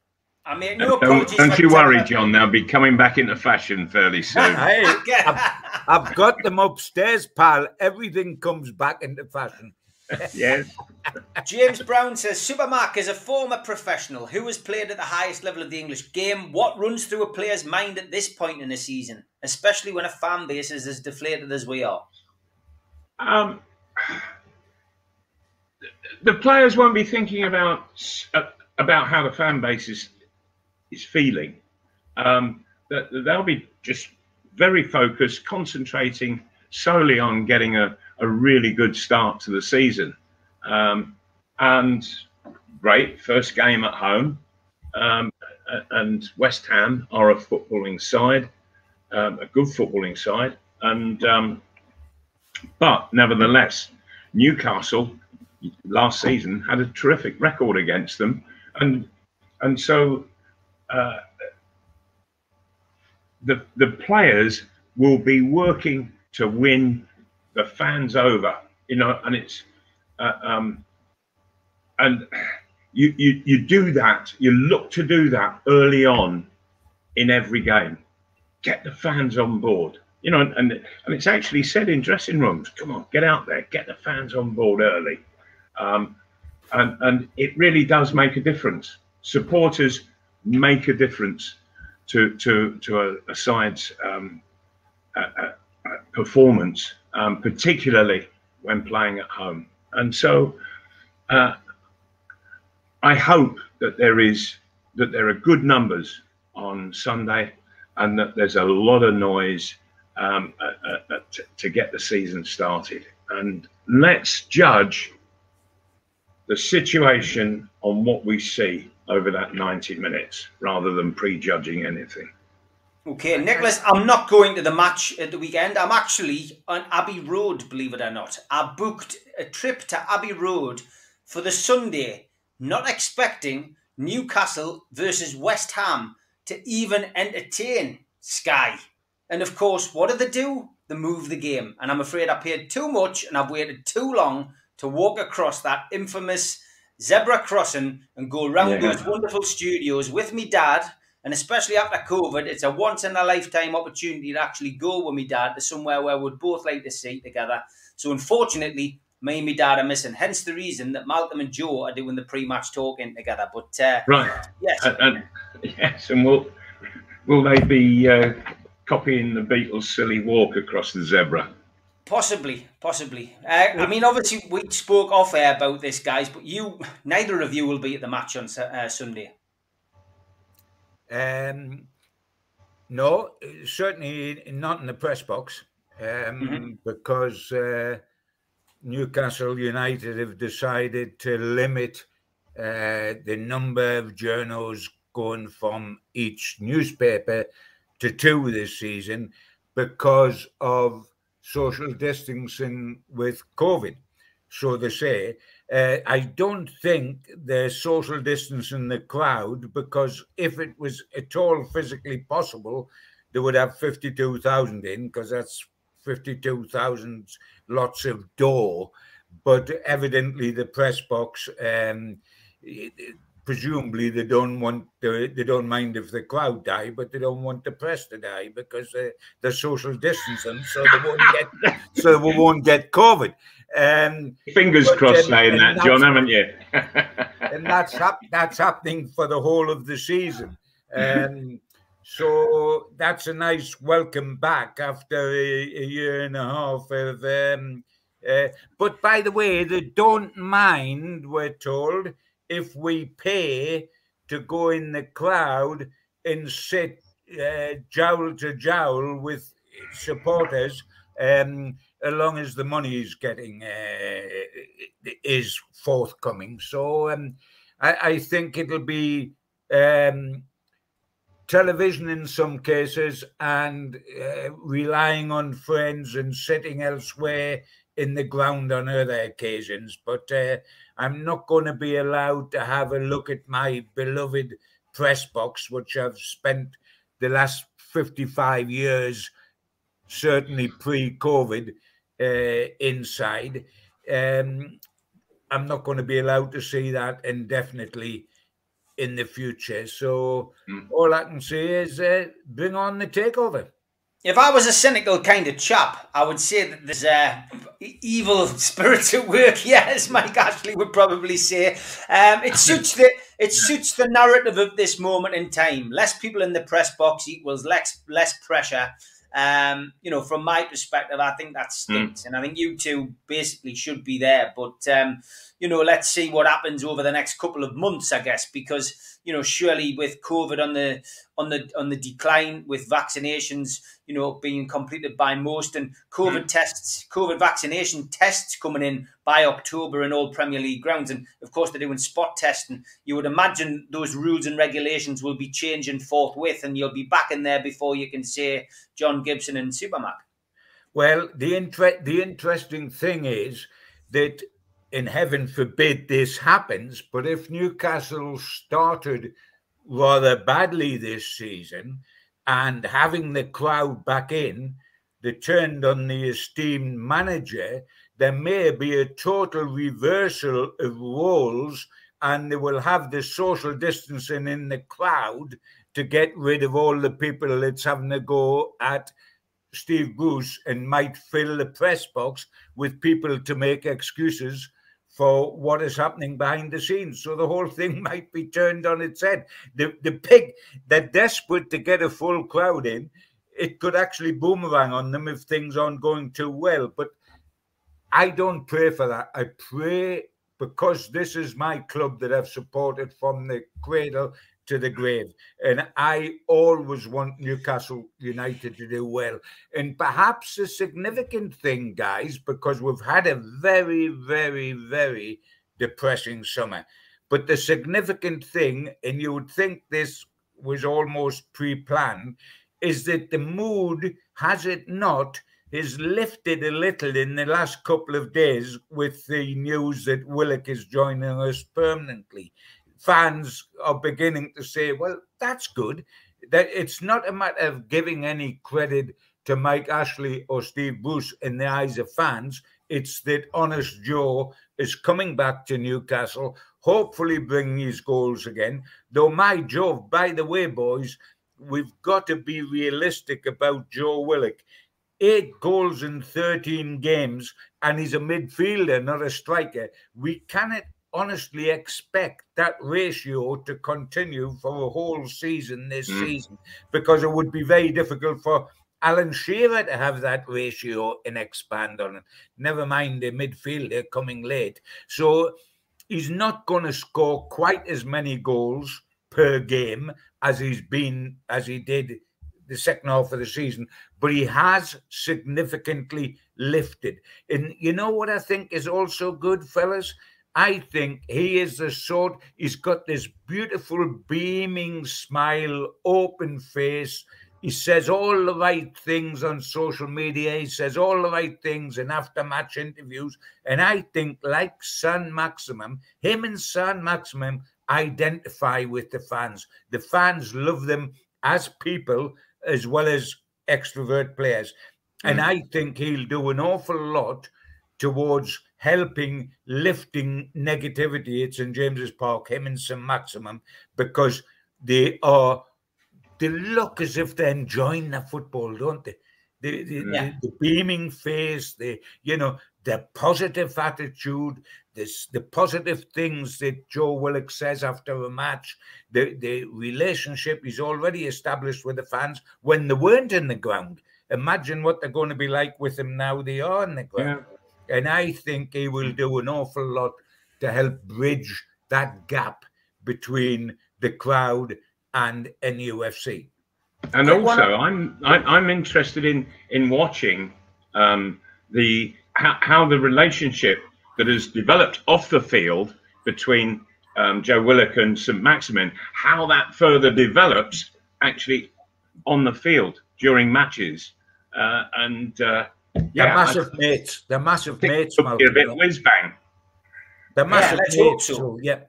I mean, no don't, don't you worry, John. They'll be coming back into fashion fairly soon. hey, I've, I've got them upstairs, pal. Everything comes back into fashion. Yes. James Brown says Supermac is a former professional who has played at the highest level of the English game. What runs through a player's mind at this point in a season, especially when a fan base is as deflated as we are? Um, the players won't be thinking about uh, about how the fan base is is feeling. Um, that they'll be just very focused, concentrating solely on getting a, a really good start to the season. Um, and great first game at home. Um, and West Ham are a footballing side, um, a good footballing side, and um, but nevertheless, Newcastle last season had a terrific record against them, and and so uh, the the players will be working to win the fans over, you know, and it's uh, um, and you, you you do that. You look to do that early on in every game. Get the fans on board. You know, and, and, and it's actually said in dressing rooms, come on, get out there, get the fans on board early. Um, and, and it really does make a difference. Supporters make a difference to to to a, a side's um, a, a performance, um, particularly when playing at home. And so, uh, I hope that there is that there are good numbers on Sunday, and that there's a lot of noise um, uh, uh, to, to get the season started. And let's judge the situation on what we see over that 90 minutes rather than prejudging anything. Okay, Nicholas, I'm not going to the match at the weekend. I'm actually on Abbey Road, believe it or not. I booked a trip to Abbey Road for the Sunday not expecting Newcastle versus West Ham to even entertain Sky. And of course, what do they do? They move the game. And I'm afraid I paid too much and I've waited too long to walk across that infamous zebra crossing and go around yeah. those wonderful studios with me dad. And especially after COVID, it's a once in a lifetime opportunity to actually go with me dad to somewhere where we'd both like to see together. So unfortunately, me and my dad are missing. Hence the reason that Malcolm and Joe are doing the pre-match talking together. But uh, right, yes, and, and, yes, and will will they be uh, copying the Beatles' "Silly Walk" across the zebra? Possibly, possibly. Uh, I mean, obviously, we spoke off air about this, guys, but you, neither of you, will be at the match on uh, Sunday. Um, no, certainly not in the press box, um, mm-hmm. because uh, Newcastle United have decided to limit uh, the number of journals going from each newspaper to two this season because of social distancing with COVID. So they say. Uh, I don't think there's social distance in the crowd because if it was at all physically possible, they would have 52,000 in because that's 52,000 lots of door. But evidently, the press box, um, presumably, they don't want the, they don't mind if the crowd die, but they don't want the press to die because uh, they're social distancing, so they won't get so we won't get COVID. Um, Fingers crossed, saying that, John, haven't you? and that's hap- that's happening for the whole of the season. Um, so that's a nice welcome back after a, a year and a half of. Um, uh, but by the way, they don't mind, we're told, if we pay to go in the crowd and sit uh, jowl to jowl with supporters, um, as long as the money is getting uh, is forthcoming. So um, I, I, think it'll be um, television in some cases and uh, relying on friends and sitting elsewhere in the ground on other occasions. But uh, I'm not going to be allowed to have a look at my beloved press box, which I've spent the last 55 years, certainly pre COVID, uh, inside. Um, I'm not going to be allowed to see that indefinitely in the future. So mm. all I can say is uh, bring on the takeover. If I was a cynical kind of chap, I would say that there's uh, evil spirits at work. Yeah, as Mike Ashley would probably say. Um, it suits the it suits the narrative of this moment in time. Less people in the press box equals less less pressure, Um, you know, from my perspective, I think that hmm. stinks, mm. and I think you two basically should be there. But um, you know, let's see what happens over the next couple of months, I guess, because you know, surely with COVID on the on the on the decline, with vaccinations, you know, being completed by most, and COVID mm. tests, COVID vaccination tests coming in by October in all Premier League grounds, and of course they're doing spot testing. You would imagine those rules and regulations will be changing forthwith, and you'll be back in there before you can say John Gibson and Supermac. Well, the inter- the interesting thing is that in heaven forbid this happens, but if Newcastle started rather badly this season and having the crowd back in, they turned on the esteemed manager, there may be a total reversal of roles and they will have the social distancing in the crowd to get rid of all the people that's having a go at Steve Bruce and might fill the press box with people to make excuses for what is happening behind the scenes. So the whole thing might be turned on its head. The the pig, they're desperate to get a full crowd in. It could actually boomerang on them if things aren't going too well. But I don't pray for that. I pray because this is my club that I've supported from the cradle to the grave. And I always want Newcastle United to do well. And perhaps a significant thing, guys, because we've had a very, very, very depressing summer. But the significant thing, and you would think this was almost pre planned, is that the mood, has it not, is lifted a little in the last couple of days with the news that Willock is joining us permanently fans are beginning to say, well, that's good. That it's not a matter of giving any credit to Mike Ashley or Steve Bruce in the eyes of fans. It's that Honest Joe is coming back to Newcastle, hopefully bringing his goals again. Though, my Joe, by the way, boys, we've got to be realistic about Joe Willock. Eight goals in 13 games, and he's a midfielder, not a striker. We cannot honestly expect that ratio to continue for a whole season this mm. season because it would be very difficult for Alan Shearer to have that ratio and expand on it. Never mind the midfielder coming late. So he's not going to score quite as many goals per game as he's been as he did the second half of the season, but he has significantly lifted. And you know what I think is also good, fellas? I think he is the sort, he's got this beautiful, beaming smile, open face. He says all the right things on social media. He says all the right things in after-match interviews. And I think, like Saint-Maximin, him and Saint-Maximin identify with the fans. The fans love them as people as well as extrovert players. And hmm. I think he'll do an awful lot towards helping lifting negativity at St James's Park, him and Saint-Maximin, because they are they look as if they're enjoying the football, don't they? The, the, yeah. the, the, beaming face, the you know, the positive attitude, this the positive things that Joe Willock says after a match, the the relationship he's already established with the fans when they weren't in the ground. Imagine what they're going to be like with him now they are in the ground. Yeah. And I think he will do an awful lot to help bridge that gap between the crowd and NUFC. And also, I'm I'm interested in in watching um, the how, how, the relationship that has developed off the field between um, Joe Willock and Saint-Maximin, how that further develops actually on the field during matches, uh, and uh, yeah, they're massive I, mates. They're massive mates. Be a bit whiz bang. They're massive yeah, mates. So. so. yeah.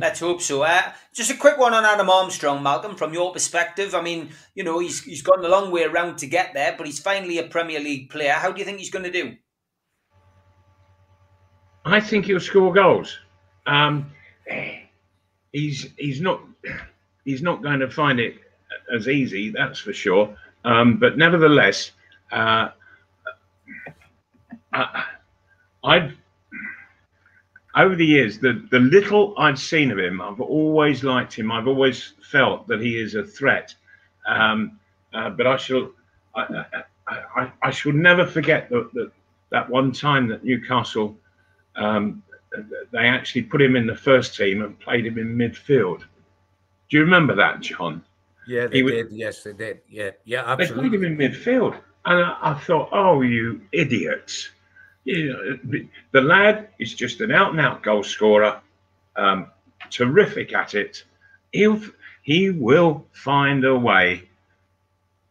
Let's hope so. Uh, just a quick one on Adam Armstrong, Malcolm, from your perspective. I mean, you know, he's he's gotten a long way around to get there, but he's finally a Premier League player. How do you think he's going to do? I think he'll score goals. Um, he's he's not he's not going to find it as easy, that's for sure. Um, but nevertheless, uh, I, I've over the years, the, the little I've seen of him, I've always liked him. I've always felt that he is a threat. Um, uh, but I shall I, I, I should never forget that, that that one time that Newcastle um, they actually put him in the first team and played him in midfield. Do you remember that, John? Yeah, they did. Yes, they did. Yeah, yeah, absolutely. They played him in midfield, and I, I thought, oh, you idiots! Know, the lad is just an out-and-out goal scorer, um, terrific at it. He'll he will find a way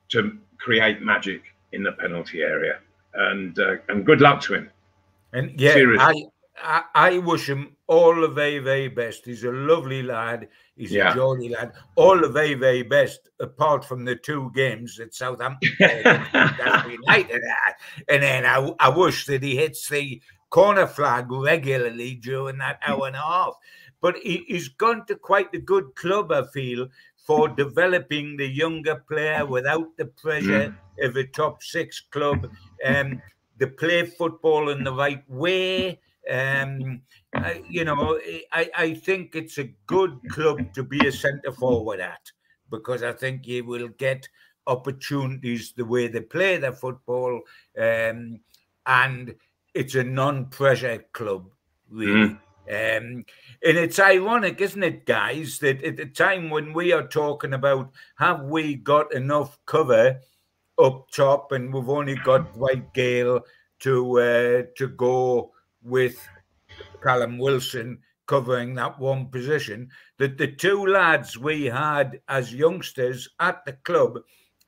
to create magic in the penalty area, and uh, and good luck to him. And yeah, Seriously. I, I wish him all the very, very best. He's a lovely lad. He's yeah. a jolly lad. All the very, very best, apart from the two games at Southampton United. And then I, I wish that he hits the corner flag regularly during that hour and a half. But he, he's gone to quite a good club, I feel, for developing the younger player without the pressure mm. of a top six club. Um, to play football in the right way um, I, you know, I, I think it's a good club to be a centre forward at because I think you will get opportunities the way they play their football, um, and it's a non-pressure club, really. Mm. Um, and it's ironic, isn't it, guys, that at the time when we are talking about have we got enough cover up top, and we've only got Dwight Gayle to uh, to go with Callum Wilson covering that one position, that the two lads we had as youngsters at the club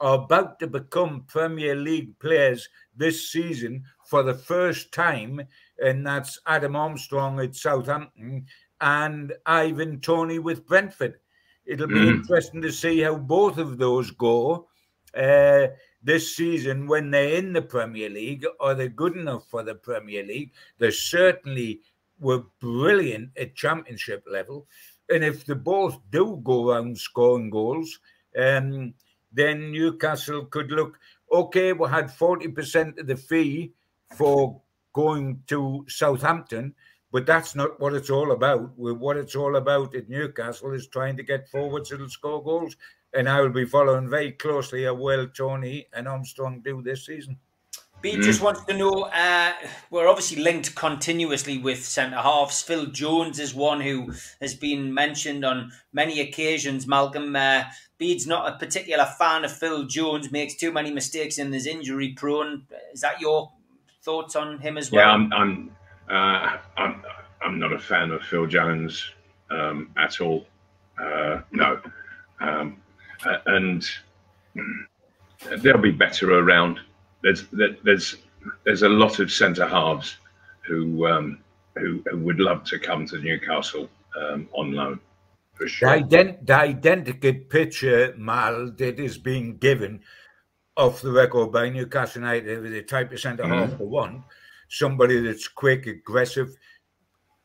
are about to become Premier League players this season for the first time, and that's Adam Armstrong at Southampton and Ivan Toney with Brentford. It'll be mm. interesting to see how both of those go. Uh, this season when they're in the Premier League. Are they good enough for the Premier League? They're certainly were brilliant at championship level. And if the both do go around scoring goals, um, then Newcastle could look okay. We had 40% of the fee for going to Southampton, but that's not what it's all about. What it's all about at Newcastle is trying to get forwards that'll score goals and I will be following very closely how well Toney and Armstrong do this season. B just wants to know uh, we're obviously linked continuously with centre halves. Phil Jones is one who has been mentioned on many occasions. Malcolm uh, Bede's not a particular fan of Phil Jones, makes too many mistakes and is injury prone. Is that your thoughts on him as well? Yeah, I'm I'm, uh, I'm, I'm not a fan of Phil Jones um, at all. Uh, no. Um, and they'll be better around. There's there's there's a lot of centre halves who, um, who, who would love to come to Newcastle um, on loan. For sure. The, ident- the identical picture, Mal, that is being given off the record by Newcastle United with the type of centre half mm. for one, somebody that's quick, aggressive,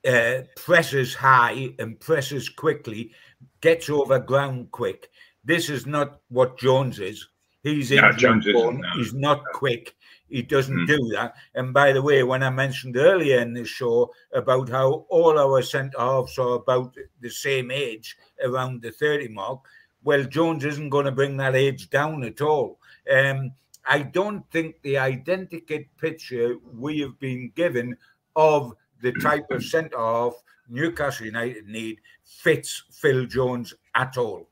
uh, presses high and presses quickly, gets over ground quick. This is not what Jones is. He's no, Jones no. He's not quick. He doesn't mm. do that. And by the way, when I mentioned earlier in the show about how all our centre halves are about the same age, around the 30 mark, well, Jones isn't going to bring that age down at all. Um, I don't think the identical picture we have been given of the type of centre half Newcastle United need fits Phil Jones at all.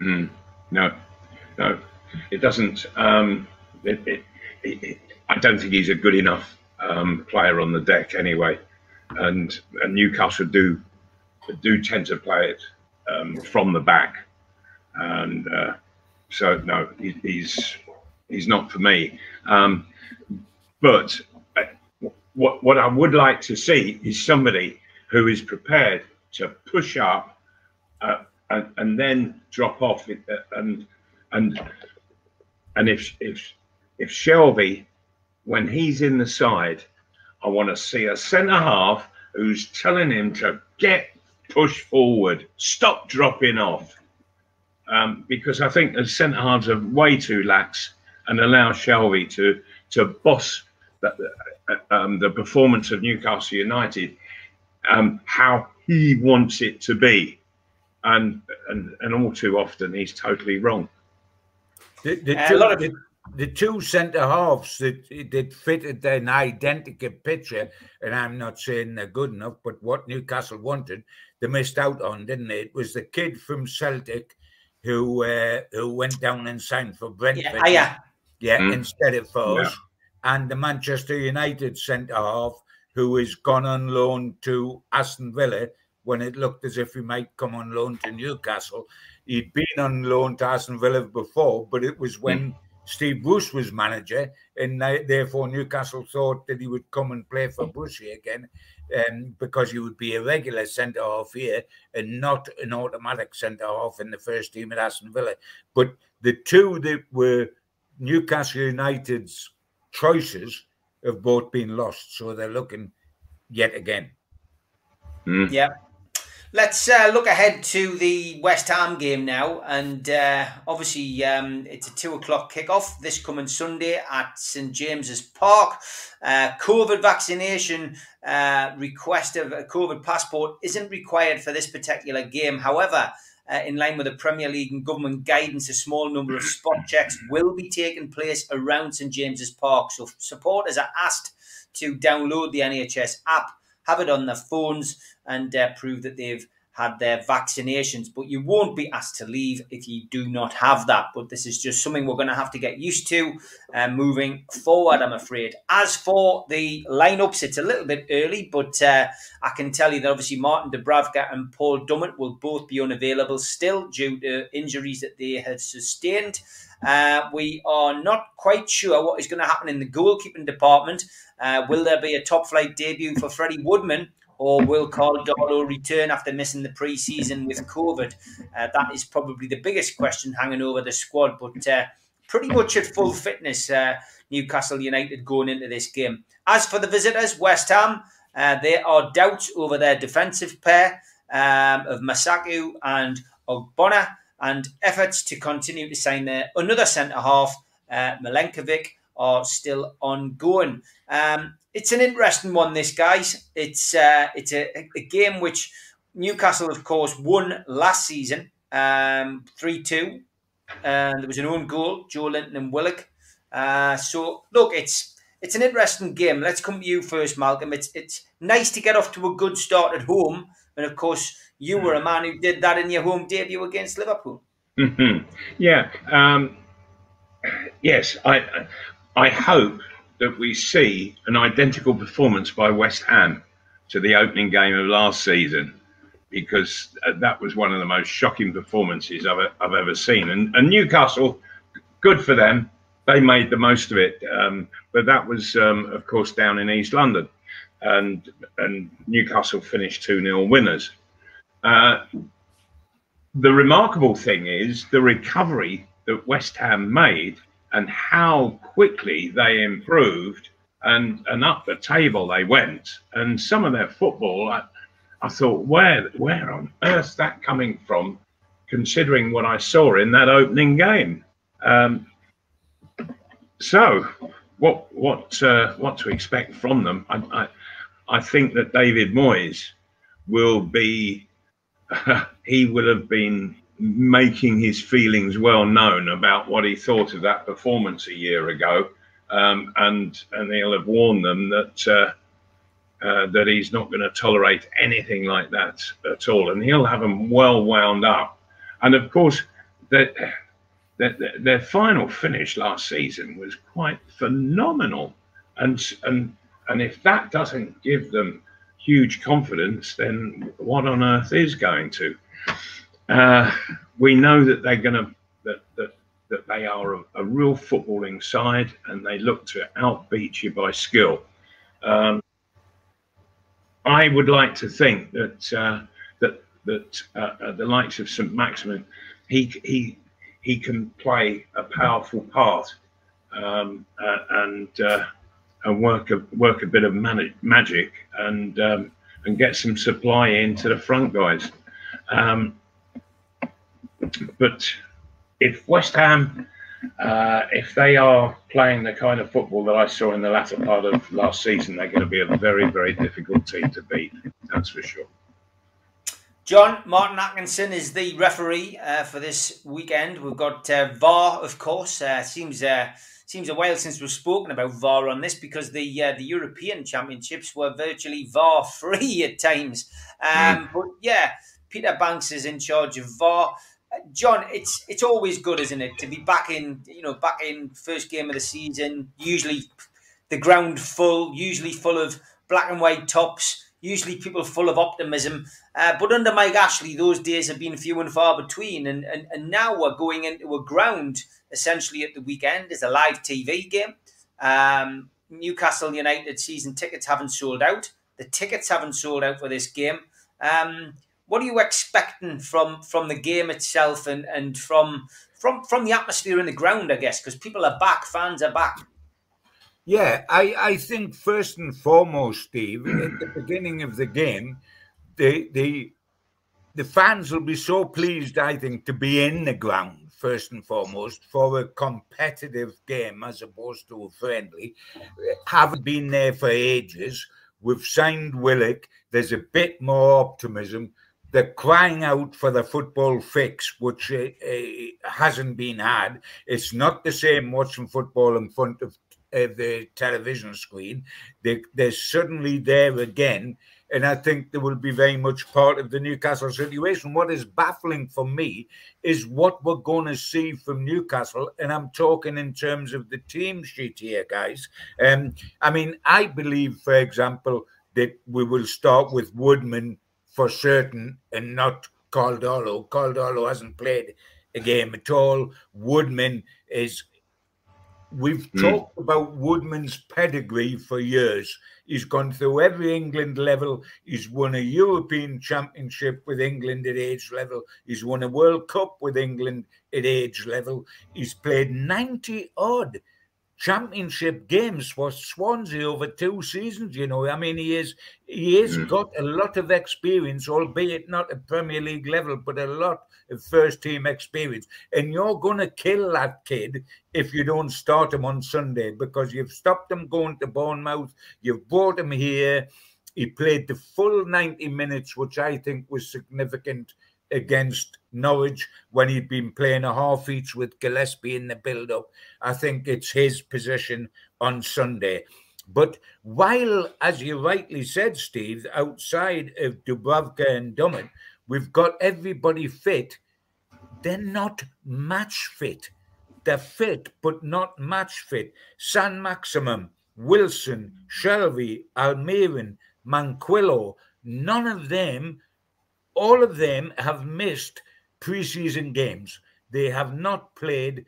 Mm, no, no, it doesn't. Um, it, it, it, I don't think he's a good enough um, player on the deck anyway, and, and Newcastle do do tend to play it um, from the back, and uh, so no, he, he's he's not for me. Um, but uh, what what I would like to see is somebody who is prepared to push up. Uh, and, and then drop off uh, and and and if if if Shelvey, when he's in the side, I want to see a centre half who's telling him to get push forward, stop dropping off, um, because I think the centre halves are way too lax and allow Shelvey to to boss the, uh, um, the performance of Newcastle United um, how he wants it to be and and and all too often he's totally wrong. The, the, uh, two, the, the two centre halves that that fitted an identical picture, and I'm not saying they're good enough, but what Newcastle wanted, they missed out on, didn't they? It was the kid from Celtic who uh, who went down and signed for Brentford. Yeah, yeah. yeah mm. instead of for yeah. and the Manchester United centre half who has gone on loan to Aston Villa when it looked as if he might come on loan to Newcastle. He'd been on loan to Aston Villa before, but it was when mm. Steve Bruce was manager, and therefore Newcastle thought that he would come and play for Bushy again, um, because he would be a regular centre half here and not an automatic centre half in the first team at Aston Villa. But the two that were Newcastle United's choices have both been lost, so they're looking yet again. Mm. Yeah. Let's uh, look ahead to the West Ham game now, and uh, obviously um, it's a two o'clock kickoff this coming Sunday at St James's Park. Uh, COVID vaccination uh, request of a COVID passport isn't required for this particular game. However, uh, in line with the Premier League and government guidance, a small number of spot checks will be taking place around St James's Park. So supporters are asked to download the NHS app, have it on their phones, and uh, prove that they've had their vaccinations. But you won't be asked to leave if you do not have that. But this is just something we're going to have to get used to uh, moving forward, I'm afraid. As for the lineups, it's a little bit early, but uh, I can tell you that obviously Martin Dubravka and Paul Dummett will both be unavailable still due to injuries that they have sustained. Uh, we are not quite sure what is going to happen in the goalkeeping department. Uh, will there be a top flight debut for Freddie Woodman? Or will Karl return after missing the pre-season with COVID? Uh, that is probably the biggest question hanging over the squad. But uh, pretty much at full fitness, uh, Newcastle United going into this game. As for the visitors, West Ham, uh, there are doubts over their defensive pair um, of Masuaku and Ogbonna and efforts to continue to sign their another centre half, uh, Milenkovic, are still ongoing. Um, it's an interesting one, this guys. It's uh, it's a, a, game which Newcastle, of course, won last season, um, three two, and there was an own goal, Joelinton and Willock. Uh, so look, it's it's an interesting game. Let's come to you first, Malcolm. It's it's nice to get off to a good start at home, and of course, you were a man who did that in your home debut against Liverpool. Mm-hmm. Yeah. Um, yes, I I hope that we see an identical performance by West Ham to the opening game of last season, because that was one of the most shocking performances I've, I've ever seen. And, and Newcastle, good for them. They made the most of it. Um, but that was, um, of course, down in East London. And, and Newcastle finished 2 0 winners. Uh, the remarkable thing is the recovery that West Ham made and how quickly they improved and, and up the table they went. And some of their football, I, I thought, where where on earth that coming from, considering what I saw in that opening game. Um, so, what what uh, what to expect from them? I, I, I think that David Moyes will be he will have been making his feelings well known about what he thought of that performance a year ago, um, and and he'll have warned them that uh, uh, that he's not going to tolerate anything like that at all, and he'll have them well wound up. And of course, that their, their final finish last season was quite phenomenal, and and and if that doesn't give them huge confidence, then what on earth is going to? Uh, we know that they're going to that that that they are a, a, real footballing side, and they look to outbeat you by skill. Um, I would like to think that uh, that that uh, uh the likes of Saint-Maximin, he he he can play a powerful part um, uh, and uh, and work a work a bit of magic and um, and get some supply into the front guys. Um, but if West Ham, uh, if they are playing the kind of football that I saw in the latter part of last season, they're going to be a very, very difficult team to beat. That's for sure. John Martin Atkinson is the referee uh, for this weekend. We've got uh, VAR, of course. Uh, seems uh, seems a while since we've spoken about VAR on this because the uh, the European Championships were virtually VAR free at times. Um, mm. But yeah, Peter Bankes is in charge of VAR. John, it's it's always good, isn't it, to be back in you know back in first game of the season. Usually, the ground full, usually full of black and white tops usually people full of optimism. Uh, but under Mike Ashley, those days have been few and far between. And, and, and now we're going into a ground essentially at the weekend. It's a live TV game. Um, Newcastle United season tickets haven't sold out. The tickets haven't sold out for this game. Um, what are you expecting from from the game itself and, and from from from the atmosphere in the ground, I guess, because people are back, fans are back. Yeah, I, I think first and foremost, Steve, at the beginning of the game, the the the fans will be so pleased, I think, to be in the ground first and foremost for a competitive game as opposed to a friendly. Haven't been there for ages. We've signed Willock. There's a bit more optimism. They're crying out for the football fix, which uh, uh, hasn't been had. It's not the same watching football in front of of the television screen. They, they're suddenly there again. And I think they will be very much part of the Newcastle situation. What is baffling for me is what we're going to see from Newcastle. And I'm talking in terms of the team sheet here, guys. Um, I mean, I believe, for example, that we will start with Woodman for certain and not Karl Darlow. Caldiolo hasn't played a game at all. Woodman is We've mm. talked about Woodman's pedigree for years. He's gone through every England level. He's won a European Championship with England at age level. He's won a World Cup with England at age level. He's played 90 odd championship games for Swansea over two seasons. You know, I mean, he is he has mm. got a lot of experience, albeit not at Premier League level, but a lot of first team experience. And you're going to kill that kid if you don't start him on Sunday because you've stopped him going to Bournemouth. You've brought him here. He played the full 90 minutes, which I think was significant against Norwich when he'd been playing a half each with Gillespie in the build up. I think it's his position on Sunday. But while, as you rightly said, Steve, outside of Dubravka and Dummett, we've got everybody fit, they're not match fit. They're fit, but not match fit. Saint-Maximin, Wilson, Shelvey, Almiron, Manquillo, none of them all of them have missed preseason games. They have not played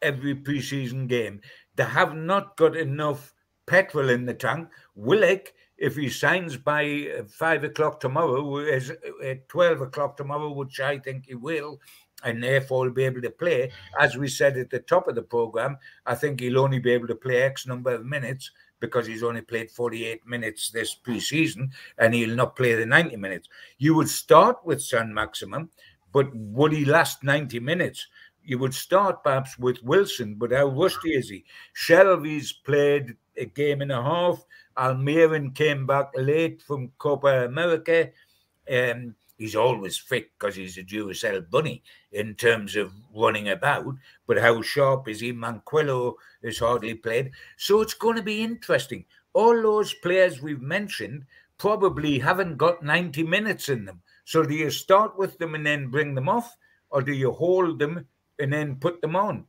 every preseason game. They have not got enough petrol in the tank. Willock, if he signs by uh, five o'clock tomorrow, is uh, at 12 o'clock tomorrow, which I think he will, and therefore will be able to play. As we said at the top of the program, I think he'll only be able to play X number of minutes because he's only played 48 minutes this preseason and he'll not play the 90 minutes. You would start with Saint-Maximin, but would he last 90 minutes? You would start perhaps with Wilson, but how rusty is he? Shelvey's played a game and a half. Almiron came back late from Copa America. Um, he's always fit because he's a Duracell bunny in terms of running about. But how sharp is he? Manquillo has hardly played. So it's going to be interesting. All those players we've mentioned probably haven't got 90 minutes in them. So do you start with them and then bring them off? Or do you hold them and then put them on?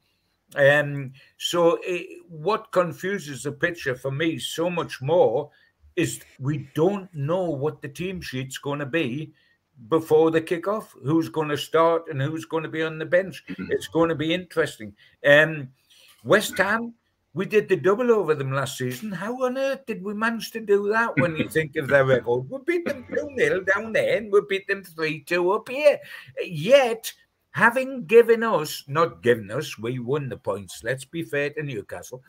Um, so it, eh, what confuses the picture for me so much more is we don't know what the team sheet's going to be before the kickoff who's going to start and who's going to be on the bench. Mm-hmm. It's going to be interesting. Um, West Ham, we did the double over them last season. How on earth did we manage to do that when you think of their record? We beat them 2 0 down there and we beat them 3 2 up here. Yet, having given us, not given us, we won the points, let's be fair to Newcastle,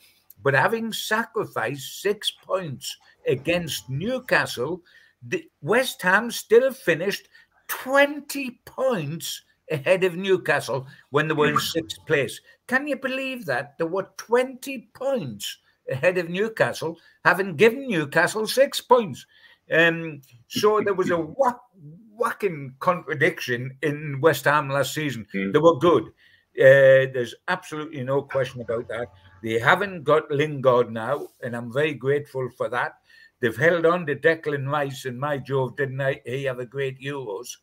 but having sacrificed six points against Newcastle, the West Ham still finished 20 points ahead of Newcastle when they were in sixth place. Can you believe that? There were 20 points ahead of Newcastle, having given Newcastle six points. Um, so there was a whack, whacking contradiction in West Ham last season. Mm. They were good. Uh, there's absolutely no question about that. They haven't got Lingard now, and I'm very grateful for that. They've held on to Declan Rice, and my Jove, didn't I, he have a great Euros?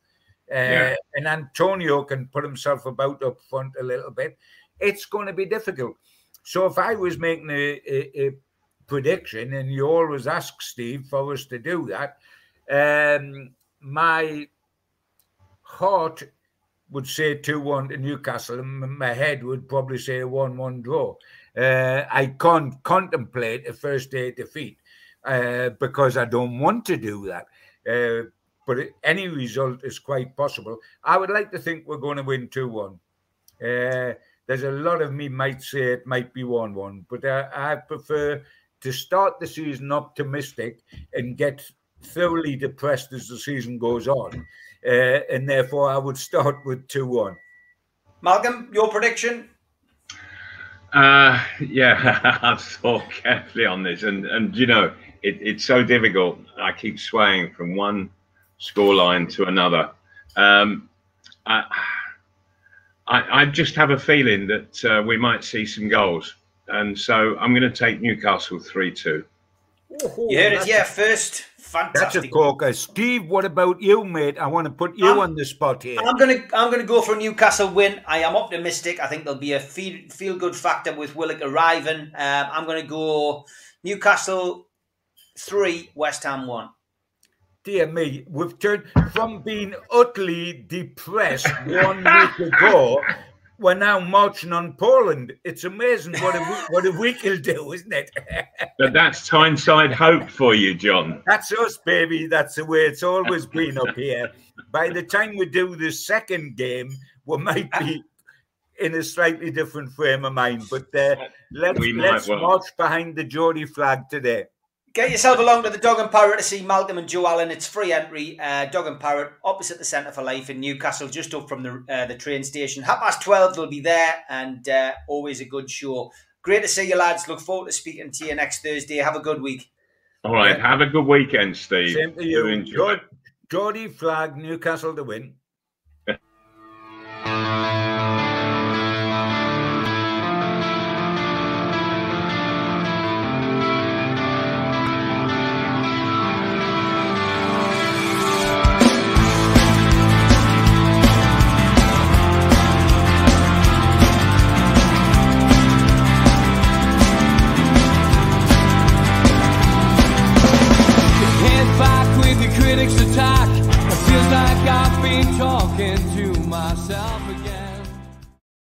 Uh, Yeah. And Antonio can put himself about up front a little bit. It's going to be difficult. So if I was making a, a, a prediction, and you always ask Steve for us to do that, um, my heart would say 2 1 to Newcastle, and my head would probably say 1 1 draw. Uh, I can't contemplate a first day defeat uh, because I don't want to do that. Uh, but any result is quite possible. I would like to think we're going to win 2 1. Uh, there's a lot of me might say it might be 1 1, but I, I prefer to start the season optimistic and get thoroughly depressed as the season goes on. Uh, and therefore, I would start with 2 1. Malcolm, your prediction? Uh, yeah, I've thought carefully on this, and and you know, it, it's so difficult. I keep swaying from one scoreline to another. Um, I, I I just have a feeling that uh, we might see some goals, and so I'm going to take Newcastle three two. You heard it here first. That's a Fantastic. corker. Steve, what about you, mate? I want to put you Um, on the spot here. I'm gonna I'm gonna go for a Newcastle win. I am optimistic. I think there'll be a feel feel good factor with Willock arriving. Um, I'm gonna go Newcastle three, West Ham one. Dear me, we've turned from being utterly depressed one week ago. We're now marching on Poland. It's amazing what a week, what a week will do, isn't it? But that's Tyneside hope for you, John. That's us, baby. That's the way it's always been up here. By the time we do the second game, we might be in a slightly different frame of mind. But uh, let's let's well. march behind the Geordie flag today. Get yourself along to the Dog and Parrot to see Malcolm and Joe Allen. It's free entry. Uh, Dog and Parrot, opposite the Centre for Life in Newcastle, just up from the uh, the train station. Half past twelve, they'll be there, and uh, always a good show. Great to see you, lads. Look forward to speaking to you next Thursday. Have a good week. All right, yeah. have a good weekend, Steve. Same to you. Geordie flag, Newcastle to win.